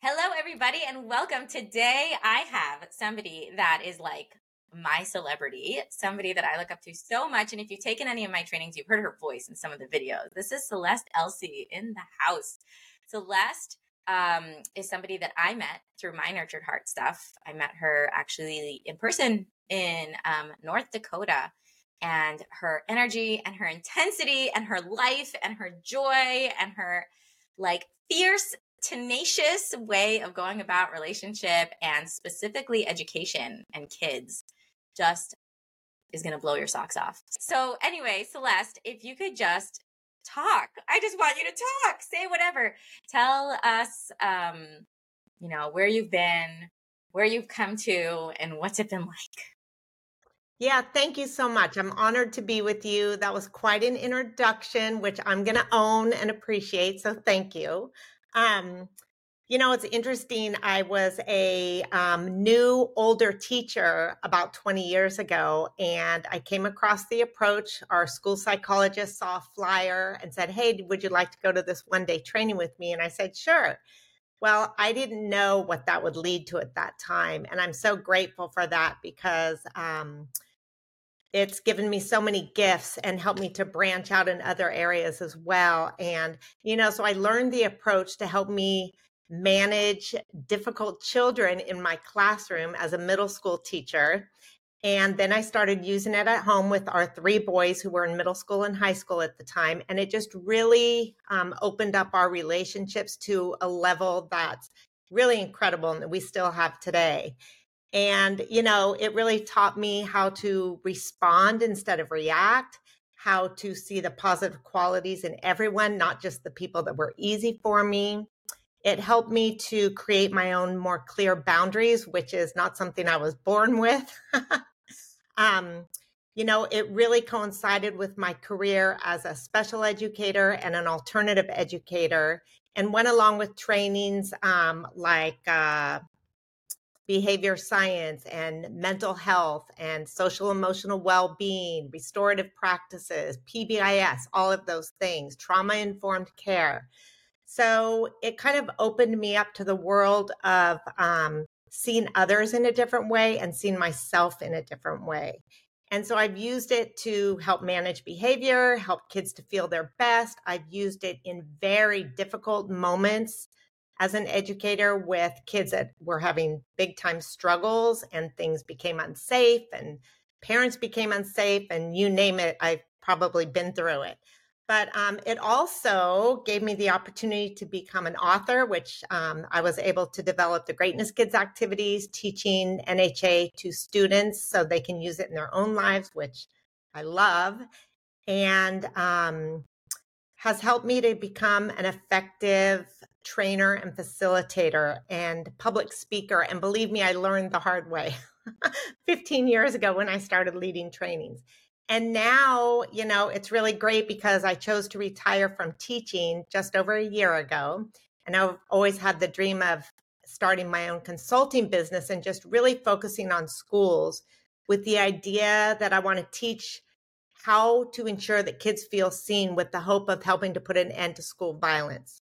Hello, everybody, and welcome. Today, I have somebody that is like my celebrity, somebody that I look up to so much. And if you've taken any of my trainings, you've heard her voice in some of the videos. This is Celeste Elsey in the house. Celeste um, is somebody that I met through my Nurtured Heart stuff. I met her actually in person in um, North Dakota. And her energy and her intensity and her life and her joy and her like fierce tenacious way of going about relationship and specifically education and kids just is going to blow your socks off. So, anyway, Celeste, if you could just talk, I just want you to talk, say whatever. Tell us, um, you know, where you've been, where you've come to, and what's it been like. Yeah, thank you so much. I'm honored to be with you. That was quite an introduction, which I'm going to own and appreciate. So, thank you. Um, you know, it's interesting. I was a um, new, older teacher about 20 years ago, and I came across the approach. Our school psychologist saw a flyer and said, Hey, would you like to go to this one day training with me? And I said, Sure. Well, I didn't know what that would lead to at that time. And I'm so grateful for that because um, it's given me so many gifts and helped me to branch out in other areas as well. And, you know, so I learned the approach to help me manage difficult children in my classroom as a middle school teacher. And then I started using it at home with our three boys who were in middle school and high school at the time. And it just really um, opened up our relationships to a level that's really incredible and that we still have today. And, you know, it really taught me how to respond instead of react, how to see the positive qualities in everyone, not just the people that were easy for me. It helped me to create my own more clear boundaries, which is not something I was born with. um, you know, it really coincided with my career as a special educator and an alternative educator, and went along with trainings um, like uh, behavior science and mental health and social emotional well being, restorative practices, PBIS, all of those things, trauma informed care. So it kind of opened me up to the world of um, seeing others in a different way and seeing myself in a different way. And so I've used it to help manage behavior, help kids to feel their best. I've used it in very difficult moments as an educator with kids that were having big time struggles and things became unsafe and parents became unsafe and you name it, I've probably been through it. But um, it also gave me the opportunity to become an author, which um, I was able to develop the Greatness Kids activities, teaching NHA to students so they can use it in their own lives, which I love, and um, has helped me to become an effective trainer and facilitator and public speaker. And believe me, I learned the hard way 15 years ago when I started leading trainings. And now, you know, it's really great because I chose to retire from teaching just over a year ago. And I've always had the dream of starting my own consulting business and just really focusing on schools with the idea that I want to teach how to ensure that kids feel seen with the hope of helping to put an end to school violence.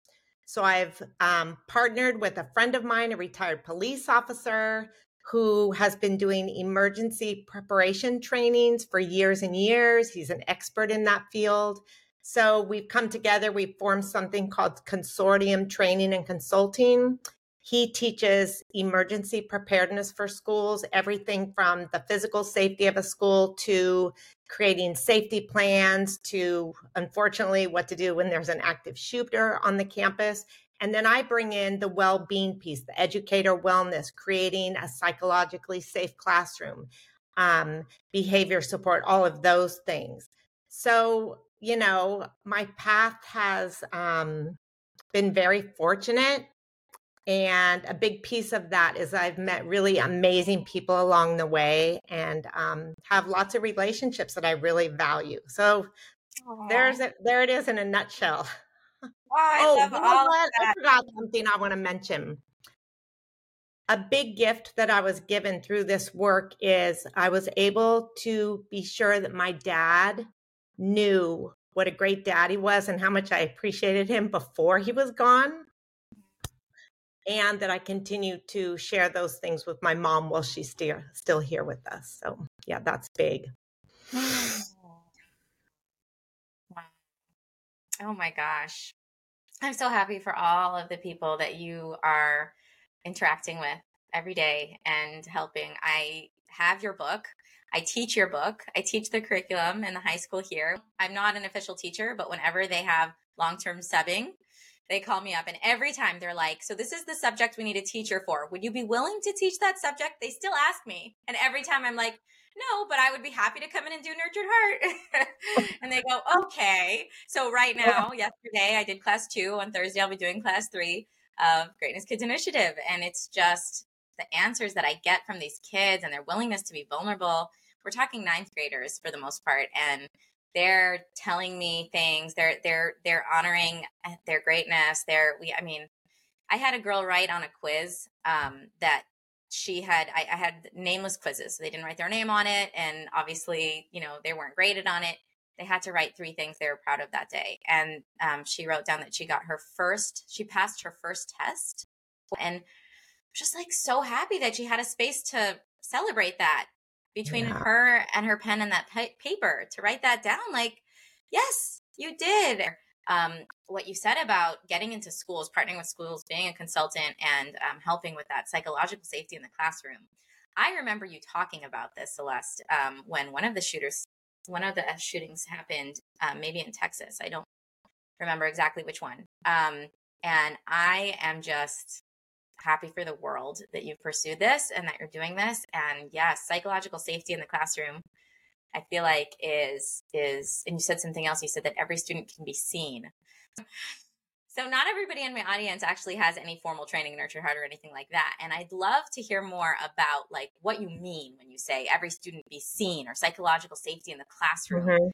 So I've um, partnered with a friend of mine, a retired police officer, who has been doing emergency preparation trainings for years and years. He's an expert in that field. So we've come together, we've formed something called Consortium Training and Consulting. He teaches emergency preparedness for schools, everything from the physical safety of a school to creating safety plans to, unfortunately, what to do when there's an active shooter on the campus and then I bring in the well being piece, the educator wellness, creating a psychologically safe classroom, um, behavior support, all of those things. So, you know, my path has um, been very fortunate. And a big piece of that is I've met really amazing people along the way and um, have lots of relationships that I really value. So Aww. there's it, there it is in a nutshell. Oh, oh you know what? I forgot something I want to mention. A big gift that I was given through this work is I was able to be sure that my dad knew what a great dad he was and how much I appreciated him before he was gone. And that I continue to share those things with my mom while she's still still here with us. So yeah, that's big. Oh my gosh. I'm so happy for all of the people that you are interacting with every day and helping. I have your book. I teach your book. I teach the curriculum in the high school here. I'm not an official teacher, but whenever they have long term subbing, they call me up and every time they're like, So this is the subject we need a teacher for. Would you be willing to teach that subject? They still ask me. And every time I'm like, no, but I would be happy to come in and do Nurtured Heart. and they go, okay. So right now, yesterday, I did class two. On Thursday, I'll be doing class three of Greatness Kids Initiative. And it's just the answers that I get from these kids and their willingness to be vulnerable. We're talking ninth graders for the most part. And they're telling me things. They're they're they're honoring uh, their greatness. They're we I mean, I had a girl write on a quiz um, that she had I, I, had nameless quizzes so they didn't write their name on it and obviously you know they weren't graded on it they had to write three things they were proud of that day and um, she wrote down that she got her first she passed her first test and just like so happy that she had a space to celebrate that between yeah. her and her pen and that paper to write that down like yes you did um, what you said about getting into schools, partnering with schools, being a consultant, and um, helping with that psychological safety in the classroom. I remember you talking about this, Celeste, um, when one of the shooters, one of the shootings happened, um, maybe in Texas. I don't remember exactly which one. Um, and I am just happy for the world that you've pursued this and that you're doing this. And yes, psychological safety in the classroom I feel like is is and you said something else. You said that every student can be seen. So not everybody in my audience actually has any formal training in Nurtured Heart or anything like that. And I'd love to hear more about like what you mean when you say every student be seen or psychological safety in the classroom. Mm-hmm.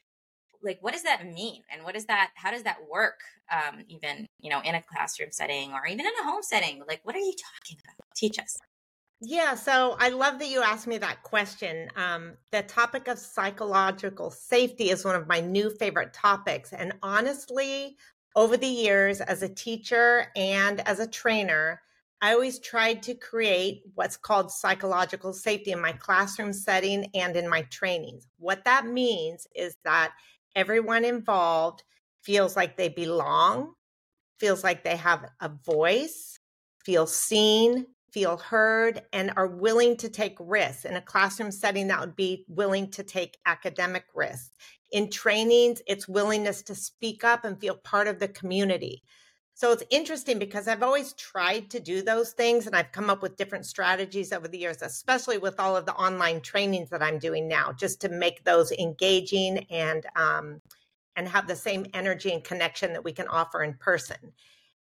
Like what does that mean? And what is that how does that work um, even, you know, in a classroom setting or even in a home setting? Like what are you talking about? Teach us. Yeah, so I love that you asked me that question. Um, the topic of psychological safety is one of my new favorite topics. And honestly, over the years, as a teacher and as a trainer, I always tried to create what's called psychological safety in my classroom setting and in my trainings. What that means is that everyone involved feels like they belong, feels like they have a voice, feel seen, feel heard and are willing to take risks. In a classroom setting, that would be willing to take academic risks. In trainings, it's willingness to speak up and feel part of the community. So it's interesting because I've always tried to do those things and I've come up with different strategies over the years, especially with all of the online trainings that I'm doing now, just to make those engaging and um, and have the same energy and connection that we can offer in person.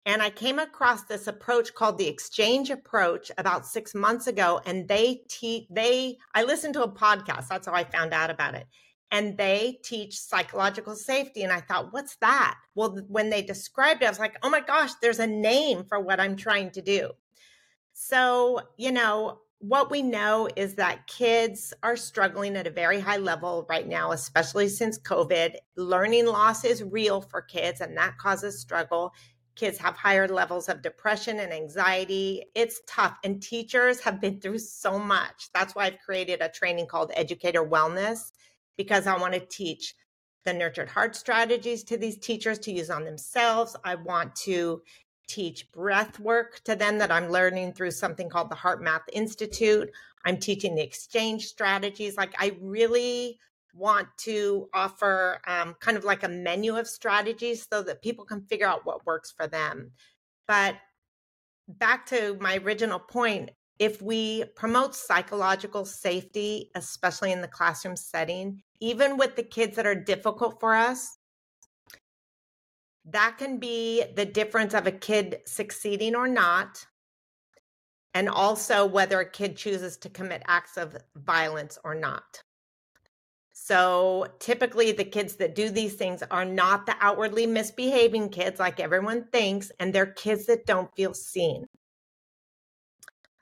And I came across this approach called the exchange approach about six months ago. And they teach, they, I listened to a podcast. That's how I found out about it. And they teach psychological safety. And I thought, what's that? Well, when they described it, I was like, oh my gosh, there's a name for what I'm trying to do. So, you know, what we know is that kids are struggling at a very high level right now, especially since COVID. Learning loss is real for kids, and that causes struggle. Kids have higher levels of depression and anxiety. It's tough. And teachers have been through so much. That's why I've created a training called Educator Wellness, because I want to teach the nurtured heart strategies to these teachers to use on themselves. I want to teach breath work to them that I'm learning through something called the HeartMath Institute. I'm teaching the exchange strategies. Like, I really want to offer um, kind of like a menu of strategies so that people can figure out what works for them. But back to my original point, if we promote psychological safety, especially in the classroom setting, even with the kids that are difficult for us, that can be the difference of a kid succeeding or not, and also whether a kid chooses to commit acts of violence or not. So typically, the kids that do these things are not the outwardly misbehaving kids like everyone thinks, and they're kids that don't feel seen.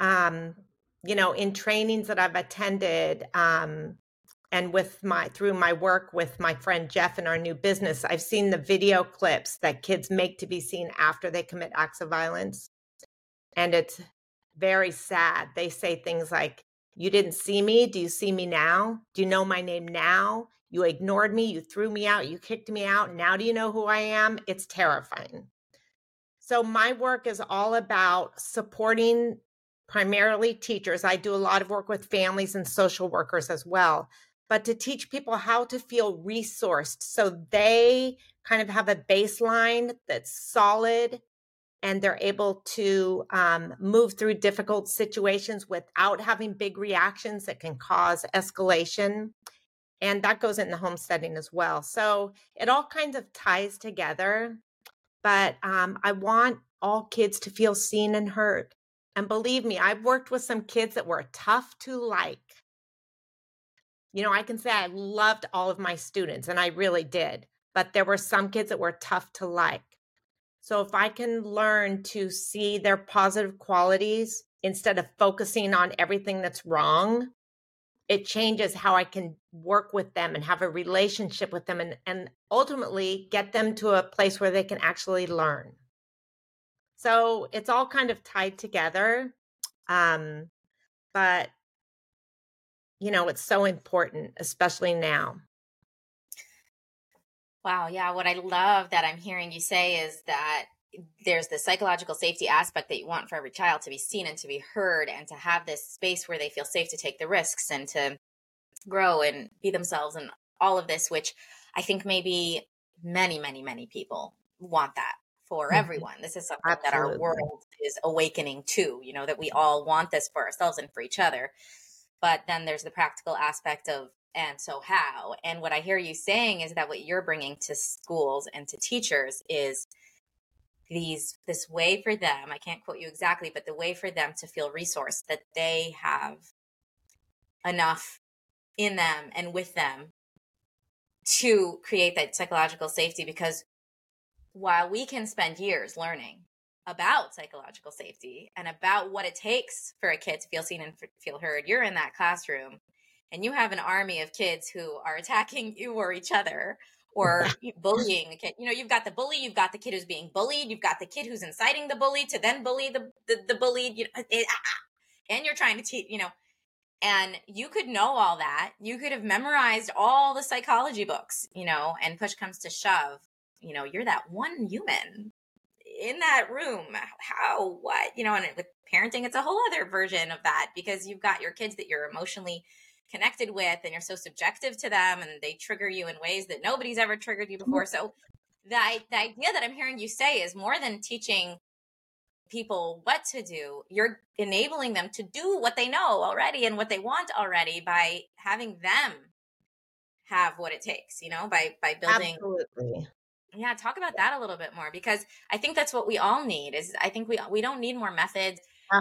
Um, you know, in trainings that I've attended, um, and with my through my work with my friend Jeff in our new business, I've seen the video clips that kids make to be seen after they commit acts of violence. And it's very sad. They say things like, You didn't see me. Do you see me now? Do you know my name now? You ignored me. You threw me out. You kicked me out. Now do you know who I am? It's terrifying. So, my work is all about supporting primarily teachers. I do a lot of work with families and social workers as well, but to teach people how to feel resourced so they kind of have a baseline that's solid and they're able to um, move through difficult situations without having big reactions that can cause escalation. And that goes in the homesteading as well. So it all kind of ties together. But um, I want all kids to feel seen and heard. And believe me, I've worked with some kids that were tough to like. You know, I can say I loved all of my students, and I really did, but there were some kids that were tough to like. So if I can learn to see their positive qualities instead of focusing on everything that's wrong, it changes how I can work with them and have a relationship with them and, and ultimately get them to a place where they can actually learn. So it's all kind of tied together. Um, but, you know, it's so important, especially now. Wow. Yeah. What I love that I'm hearing you say is that there's the psychological safety aspect that you want for every child to be seen and to be heard and to have this space where they feel safe to take the risks and to grow and be themselves and all of this, which I think maybe many, many, many people want that for mm-hmm. everyone. This is something Absolutely. that our world is awakening to, you know, that we all want this for ourselves and for each other. But then there's the practical aspect of, and so how? And what I hear you saying is that what you're bringing to schools and to teachers is these this way for them i can't quote you exactly but the way for them to feel resourced that they have enough in them and with them to create that psychological safety because while we can spend years learning about psychological safety and about what it takes for a kid to feel seen and feel heard, you're in that classroom and you have an army of kids who are attacking you or each other or bullying a kid. You know, you've got the bully, you've got the kid who's being bullied, you've got the kid who's inciting the bully to then bully the the, the bullied. You know, it, ah, ah. and you're trying to teach. You know, and you could know all that. You could have memorized all the psychology books. You know, and push comes to shove, you know you're that one human in that room how what you know and with parenting it's a whole other version of that because you've got your kids that you're emotionally connected with and you're so subjective to them and they trigger you in ways that nobody's ever triggered you before so the, the idea that i'm hearing you say is more than teaching people what to do you're enabling them to do what they know already and what they want already by having them have what it takes you know by by building Absolutely. Yeah, talk about that a little bit more because I think that's what we all need. Is I think we we don't need more methods. Uh,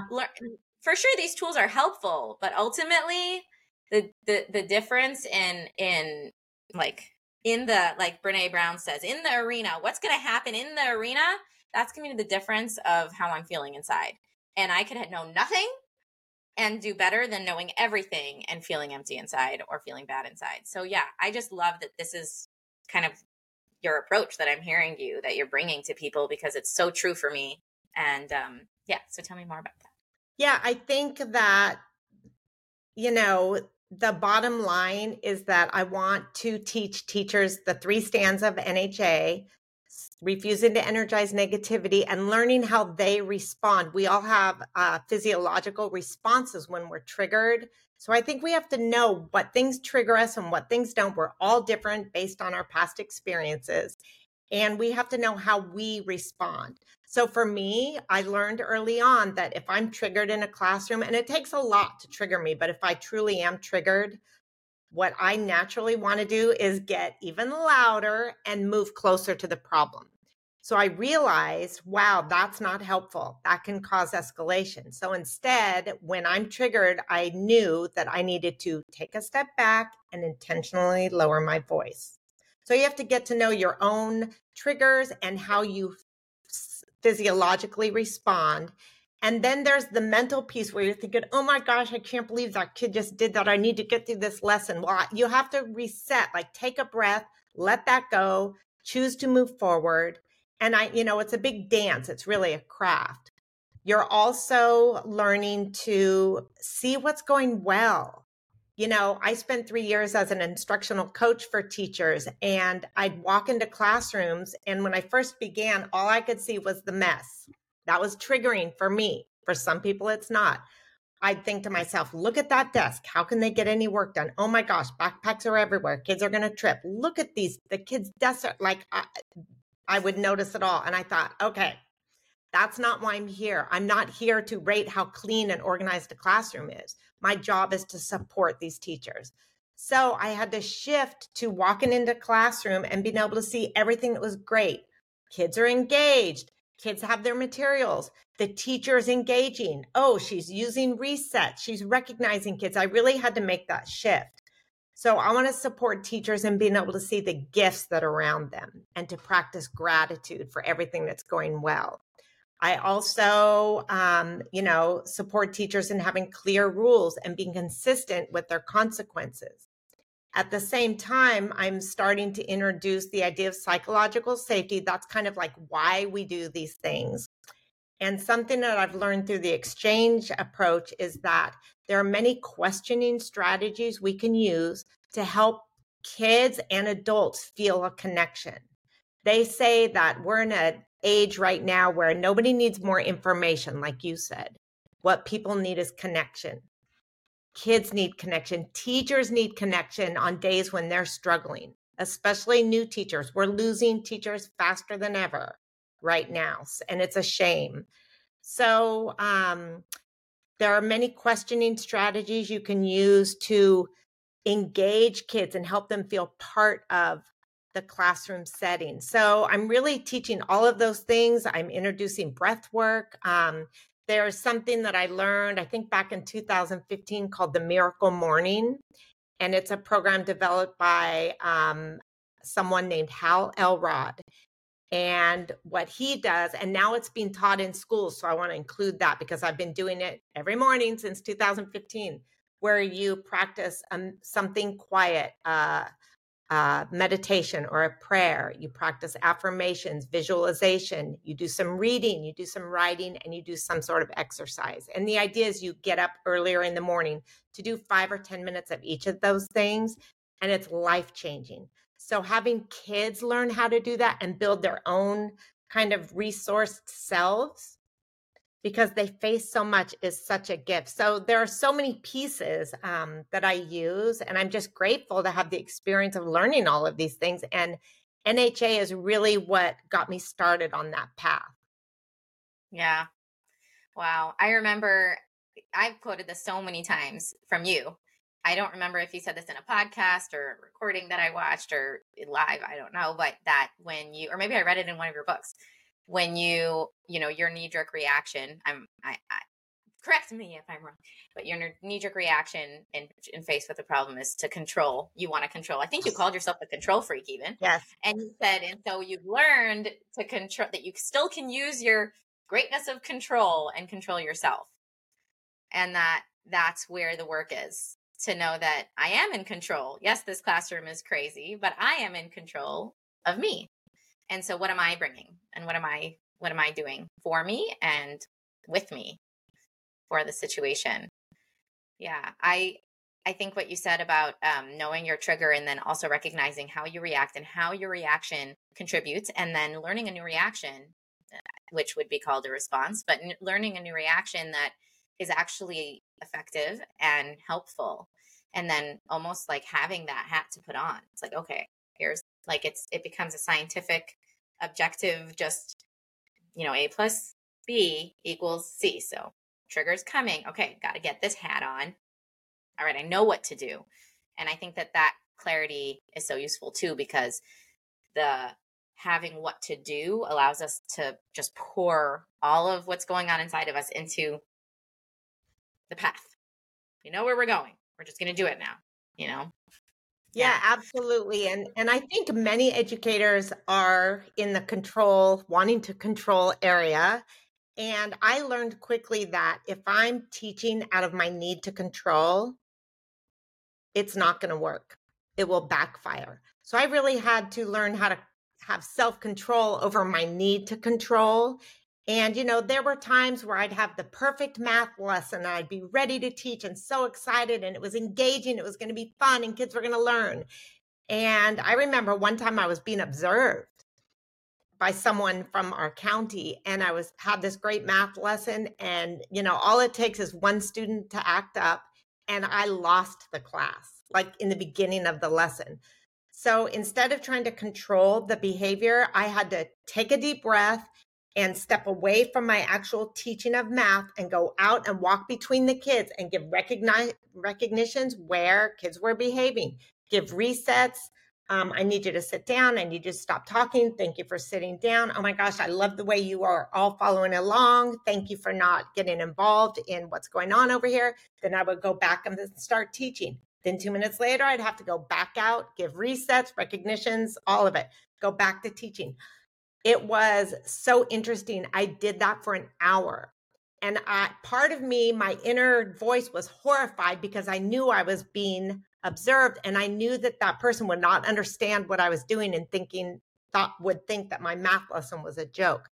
For sure, these tools are helpful, but ultimately, the the the difference in in like in the like Brene Brown says in the arena, what's going to happen in the arena? That's going to be the difference of how I'm feeling inside. And I could know nothing and do better than knowing everything and feeling empty inside or feeling bad inside. So yeah, I just love that this is kind of your approach that I'm hearing you that you're bringing to people because it's so true for me. And um, yeah, so tell me more about that. Yeah, I think that, you know, the bottom line is that I want to teach teachers the three stands of NHA refusing to energize negativity and learning how they respond. We all have uh, physiological responses when we're triggered. So I think we have to know what things trigger us and what things don't. We're all different based on our past experiences. And we have to know how we respond. So for me, I learned early on that if I'm triggered in a classroom, and it takes a lot to trigger me, but if I truly am triggered, what I naturally want to do is get even louder and move closer to the problem. So I realized, wow, that's not helpful. That can cause escalation. So instead, when I'm triggered, I knew that I needed to take a step back and intentionally lower my voice. So you have to get to know your own triggers and how you physiologically respond. And then there's the mental piece where you're thinking, oh my gosh, I can't believe that kid just did that. I need to get through this lesson. Well, you have to reset, like take a breath, let that go, choose to move forward and I, you know, it's a big dance. It's really a craft. You're also learning to see what's going well. You know, I spent three years as an instructional coach for teachers, and I'd walk into classrooms. And when I first began, all I could see was the mess. That was triggering for me. For some people, it's not. I'd think to myself, look at that desk. How can they get any work done? Oh my gosh, backpacks are everywhere. Kids are going to trip. Look at these, the kids' desks are like, I, I would notice it all. And I thought, okay, that's not why I'm here. I'm not here to rate how clean and organized a classroom is. My job is to support these teachers. So I had to shift to walking into classroom and being able to see everything that was great. Kids are engaged. Kids have their materials. The teacher is engaging. Oh, she's using reset. She's recognizing kids. I really had to make that shift. So I want to support teachers in being able to see the gifts that are around them and to practice gratitude for everything that's going well. I also, um, you know, support teachers in having clear rules and being consistent with their consequences. At the same time, I'm starting to introduce the idea of psychological safety. That's kind of like why we do these things. And something that I've learned through the exchange approach is that there are many questioning strategies we can use to help kids and adults feel a connection. They say that we're in an age right now where nobody needs more information, like you said. What people need is connection. Kids need connection. Teachers need connection on days when they're struggling, especially new teachers. We're losing teachers faster than ever right now, and it's a shame. So, um, there are many questioning strategies you can use to engage kids and help them feel part of the classroom setting. So I'm really teaching all of those things. I'm introducing breath work. Um, there's something that I learned, I think back in 2015 called the Miracle Morning. And it's a program developed by um, someone named Hal Elrod. And what he does, and now it's being taught in schools. So I want to include that because I've been doing it every morning since 2015, where you practice um, something quiet, uh, uh, meditation or a prayer, you practice affirmations, visualization, you do some reading, you do some writing, and you do some sort of exercise. And the idea is you get up earlier in the morning to do five or 10 minutes of each of those things, and it's life changing. So, having kids learn how to do that and build their own kind of resourced selves because they face so much is such a gift. So there are so many pieces um, that I use, and I'm just grateful to have the experience of learning all of these things. And NHA is really what got me started on that path. Yeah. Wow. I remember I've quoted this so many times from you. I don't remember if you said this in a podcast or a recording that I watched or live. I don't know, but that when you, or maybe I read it in one of your books when you you know your knee jerk reaction i'm I, I correct me if i'm wrong but your knee jerk reaction in in face with the problem is to control you want to control. I think you called yourself a control freak even yes. and you said and so you've learned to control that you still can use your greatness of control and control yourself and that that's where the work is to know that i am in control. Yes this classroom is crazy but i am in control of me and so what am I bringing and what am I what am I doing for me and with me for the situation? Yeah, I I think what you said about um, knowing your trigger and then also recognizing how you react and how your reaction contributes, and then learning a new reaction, uh, which would be called a response, but learning a new reaction that is actually effective and helpful. And then almost like having that hat to put on. It's like, okay, here's like it's it becomes a scientific objective just you know a plus b equals c so triggers coming. Okay got to get this hat on. All right i know what to do. And i think that that clarity is so useful too because the having what to do allows us to just pour all of what's going on inside of us into the path. We know where we're going. We're just going to do it now you know yeah, absolutely. And and I think many educators are in the control, wanting to control area. And I learned quickly that if I'm teaching out of my need to control, it's not going to work. It will backfire. So I really had to learn how to have self control over my need to control And, you know, there were times where I'd have the perfect math lesson. I'd be ready to teach and so excited, and it was engaging. It was going to be fun, and kids were going to learn. And I remember one time I was being observed by someone from our county and I was had this great math lesson and you know all it takes is one student to act up and I lost the class like in the beginning of the lesson. So instead of trying to control the behavior, I had to take a deep breath and step away from my actual teaching of math and go out and walk between the kids and give recognize recognitions where kids were behaving, give resets. Um, I need you to sit down. I need you to stop talking. Thank you for sitting down. Oh my gosh, I love the way you are all following along. Thank you for not getting involved in what's going on over here. Then I would go back and start teaching. Then two minutes later, I'd have to go back out, give resets, recognitions, all of it, go back to teaching. It was so interesting. I did that for an hour. And I, part of me, my inner voice was horrified because I knew I was being observed and I knew that that person would not understand what I was doing and thinking, thought, would think that my math lesson was a joke.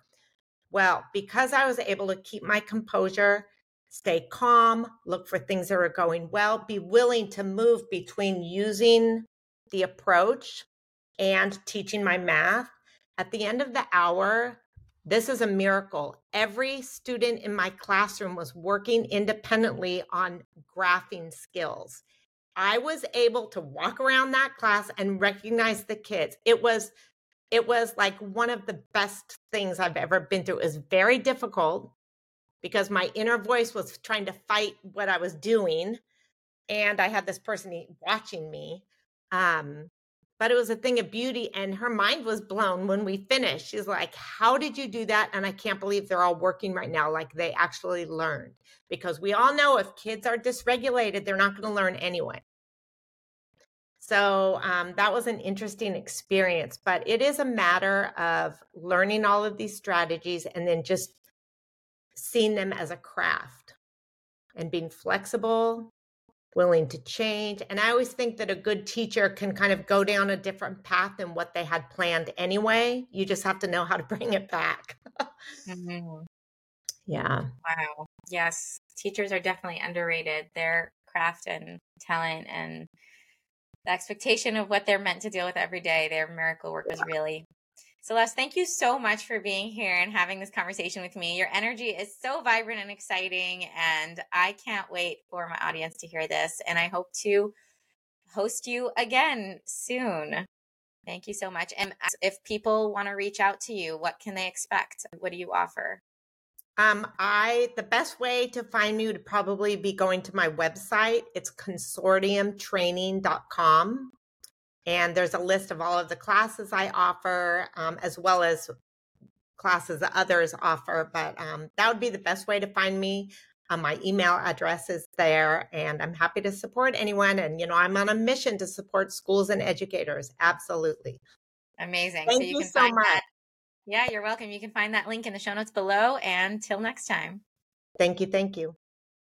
Well, because I was able to keep my composure, stay calm, look for things that are going well, be willing to move between using the approach and teaching my math at the end of the hour, this is a miracle. Every student in my classroom was working independently on graphing skills. I was able to walk around that class and recognize the kids. It was it was like one of the best things I've ever been through. It was very difficult because my inner voice was trying to fight what I was doing and I had this person watching me. Um, but it was a thing of beauty and her mind was blown when we finished. She's like how did you do that? And i can't believe they're all working right now like they actually learned because we all know if kids are dysregulated they're not going to learn anyway. So um, that was an interesting experience but it is a matter of learning all of these strategies and then just seeing them as a craft and being flexible willing to change. And I always think that a good teacher can kind of go down a different path than what they had planned anyway. You just have to know how to bring it back. mm-hmm. Yeah. Wow. Yes. Teachers are definitely underrated. Their craft and talent and the expectation of what they're meant to deal with every day, their miracle work was really Celeste, thank you so much for being here and having this conversation with me. Your energy is so vibrant and exciting, and I can't wait for my audience to hear this. And I hope to host you again soon. Thank you so much. And if people want to reach out to you, what can they expect? What do you offer? Um, I the best way to find me would probably be going to my website. It's consortiumtraining.com. And there's a list of all of the classes I offer, um, as well as classes that others offer. But um, that would be the best way to find me. Uh, my email address is there, and I'm happy to support anyone. And, you know, I'm on a mission to support schools and educators. Absolutely. Amazing. Thank so you, you so much. That. Yeah, you're welcome. You can find that link in the show notes below. And till next time. Thank you. Thank you.